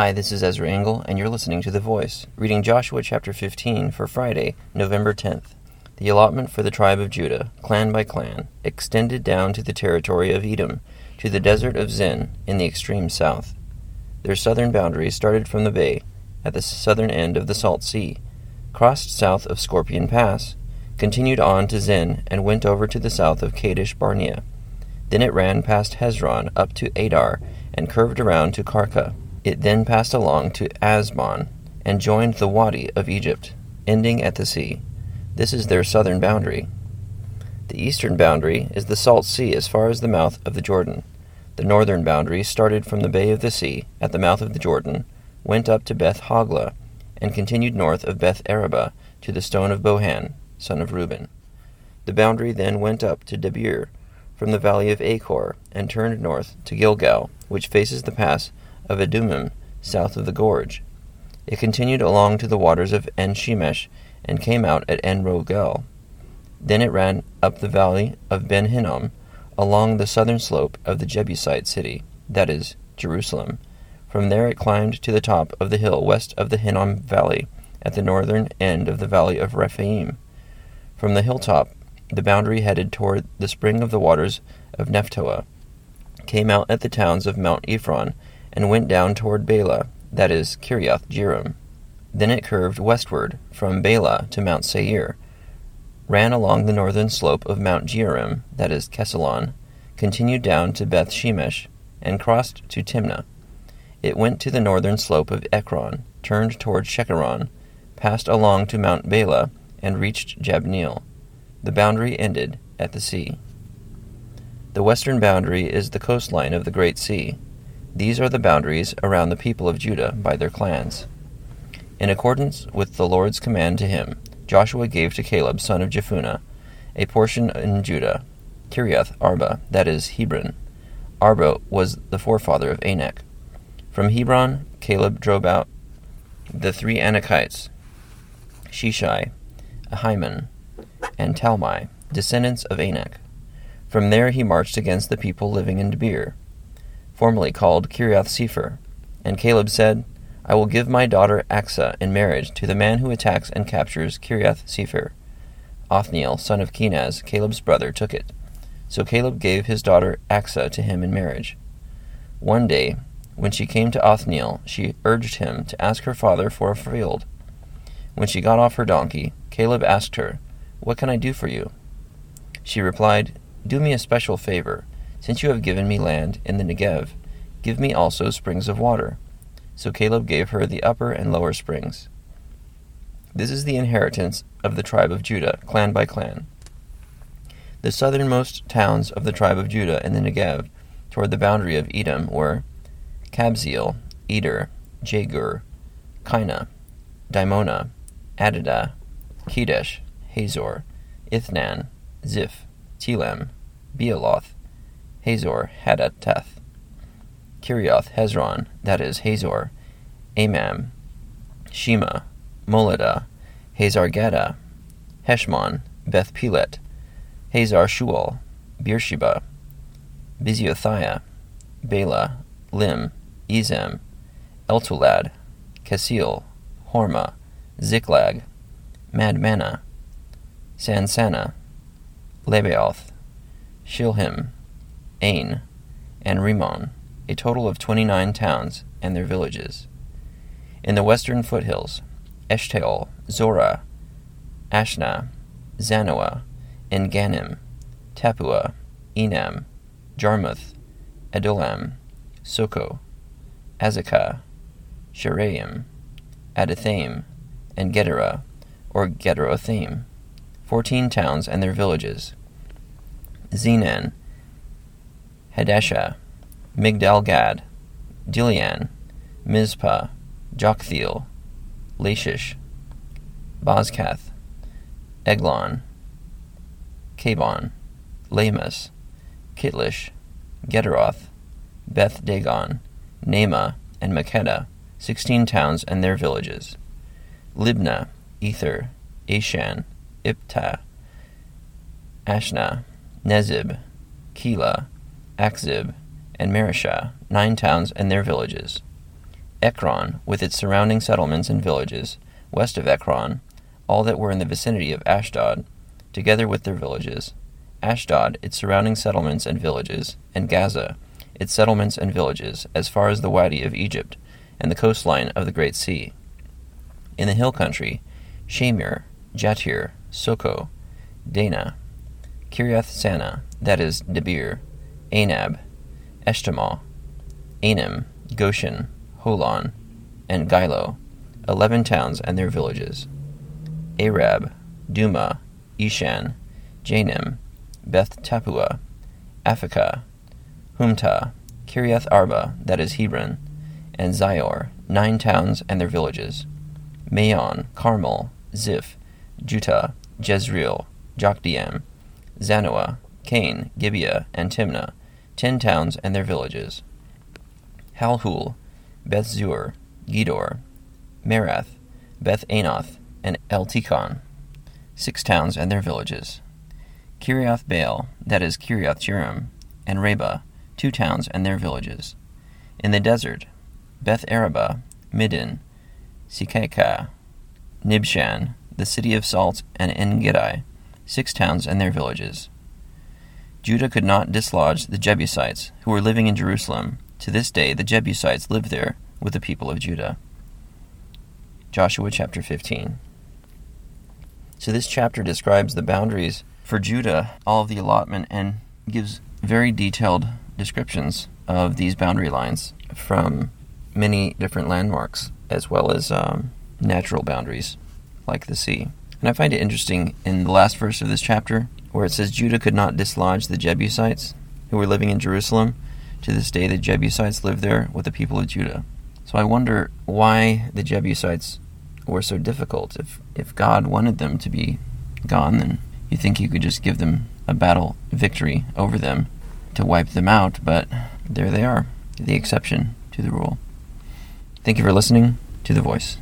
Hi, this is Ezra Engel, and you're listening to The Voice, reading Joshua chapter 15 for Friday, November 10th. The allotment for the tribe of Judah, clan by clan, extended down to the territory of Edom, to the desert of Zin in the extreme south. Their southern boundary started from the bay, at the southern end of the Salt Sea, crossed south of Scorpion Pass, continued on to Zin, and went over to the south of Kadesh Barnea. Then it ran past Hezron up to Addar, and curved around to Karka. It then passed along to Azmon, and joined the Wadi of Egypt, ending at the sea. This is their southern boundary. The eastern boundary is the Salt Sea as far as the mouth of the Jordan. The northern boundary started from the Bay of the Sea, at the mouth of the Jordan, went up to Beth Hoglah, and continued north of Beth Arabah to the stone of Bohan, son of Reuben. The boundary then went up to Debir, from the valley of Achor, and turned north to Gilgal, which faces the pass of Adummim, south of the gorge. It continued along to the waters of En Shemesh, and came out at En Rogel. Then it ran up the valley of Ben Hinnom, along the southern slope of the Jebusite city, that is, Jerusalem. From there it climbed to the top of the hill west of the Hinnom valley, at the northern end of the valley of Rephaim. From the hilltop, the boundary headed toward the spring of the waters of Nephtoah, came out at the towns of Mount Ephron, and went down toward Baalah, that is, Kiriath Jearim. Then it curved westward from Baalah to Mount Seir, ran along the northern slope of Mount Jearim, that is, Kesalon, continued down to Beth Shemesh, and crossed to Timnah. It went to the northern slope of Ekron, turned toward Shikkeron, passed along to Mount Baalah, and reached Jabneel. The boundary ended at the sea. The western boundary is the coastline of the Great Sea. These are the boundaries around the people of Judah by their clans. In accordance with the Lord's command to him, Joshua gave to Caleb son of Jephunneh a portion in Judah, Kiriath Arba, that is, Hebron. Arba was the forefather of Anak. From Hebron, Caleb drove out the three Anakites, Sheshai, Ahiman, and Talmai, descendants of Anak. From there he marched against the people living in Debir, formerly called Kiriath Sepher. And Caleb said, I will give my daughter Achsah in marriage to the man who attacks and captures Kiriath Sepher. Othniel, son of Kenaz, Caleb's brother, took it. So Caleb gave his daughter Achsah to him in marriage. One day, when she came to Othniel, she urged him to ask her father for a field. When she got off her donkey, Caleb asked her, What can I do for you? She replied, Do me a special favor. Since you have given me land in the Negev, give me also springs of water. So Caleb gave her the upper and lower springs. This is the inheritance of the tribe of Judah, clan by clan. The southernmost towns of the tribe of Judah in the Negev, toward the boundary of Edom, were Kabzeel, Eder, Jagur, Kinah, Dimonah, Adadah, Kedesh, Hazor, Ithnan, Ziph, Telem, Bealoth, Hazor Hadattah, Kerioth Hezron, that is, Hazor, Amam, Shema, Moladah, Hazar Gaddah, Heshmon, Beth Pelet, Hazar Shual, Beersheba, Biziothiah, Baalah, Lim, Ezem, Eltolad, Kesil, Hormah, Ziklag, Madmannah, Sansannah, Lebaoth, Shilhim, Ain, and Rimmon, a total of 29 towns and their villages. In the western foothills, Eshtaol, Zorah, Ashnah, Zanoah, En-gannim, Tappuah, Enam, Jarmuth, Adullam, Sokoh, Azekah, Shaaraim, Adithaim, and Gederah, or Gederothaim, fourteen towns and their villages. Zenan, Hadashah, Migdal-gad, Dilean, Mizpah, Joktheel, Lachish, Bozkath, Eglon, Kabbon, Lahmas, Kitlish, Gederoth, Beth Dagon, Naamah, and Makkedah, sixteen towns and their villages. Libnah, Ether, Ashan, Iphtah, Ashnah, Nezib, Keilah, Akzib, and Mareshah, nine towns and their villages. Ekron, with its surrounding settlements and villages, west of Ekron, all that were in the vicinity of Ashdod, together with their villages, Ashdod, its surrounding settlements and villages, and Gaza, its settlements and villages, as far as the Wadi of Egypt, and the coastline of the Great Sea. In the hill country, Shamir, Jattir, Sokoh, Dannah, Kiriath Sannah, that is, Debir, Anab, Eshtemoh, Anim, Goshen, Holon, and Giloh, eleven towns and their villages. Arab, Dumah, Ishan, Janim, Beth Tappuah, Aphekah, Humtah, Kiriath Arba, that is Hebron, and Zior, nine towns and their villages. Maon, Carmel, Ziph, Juttah, Jezreel, Jokdeam, Zanoah, Kain, Gibeah, and Timnah, ten towns and their villages. Halhul, Beth Zur, Gedor, Maarath, Beth Anoth, and Eltekon, six towns and their villages. Kiriath Baal, that is Kiriath Jearim, and Reba, two towns and their villages. In the desert, Beth Arabah, Middin, Secakah, Nibshan, the city of salt, and En six towns and their villages. Judah could not dislodge the Jebusites, who were living in Jerusalem. To this day, the Jebusites live there with the people of Judah. Joshua chapter 15. So, this chapter describes the boundaries for Judah, all of the allotment, and gives very detailed descriptions of these boundary lines from many different landmarks, as well as um, natural boundaries like the sea. And I find it interesting in the last verse of this chapter, where it says Judah could not dislodge the Jebusites who were living in Jerusalem. To this day, the Jebusites live there with the people of Judah. So I wonder why the Jebusites were so difficult. If if God wanted them to be gone, then you think He could just give them a battle victory over them to wipe them out. But there they are, the exception to the rule. Thank you for listening to The Voice.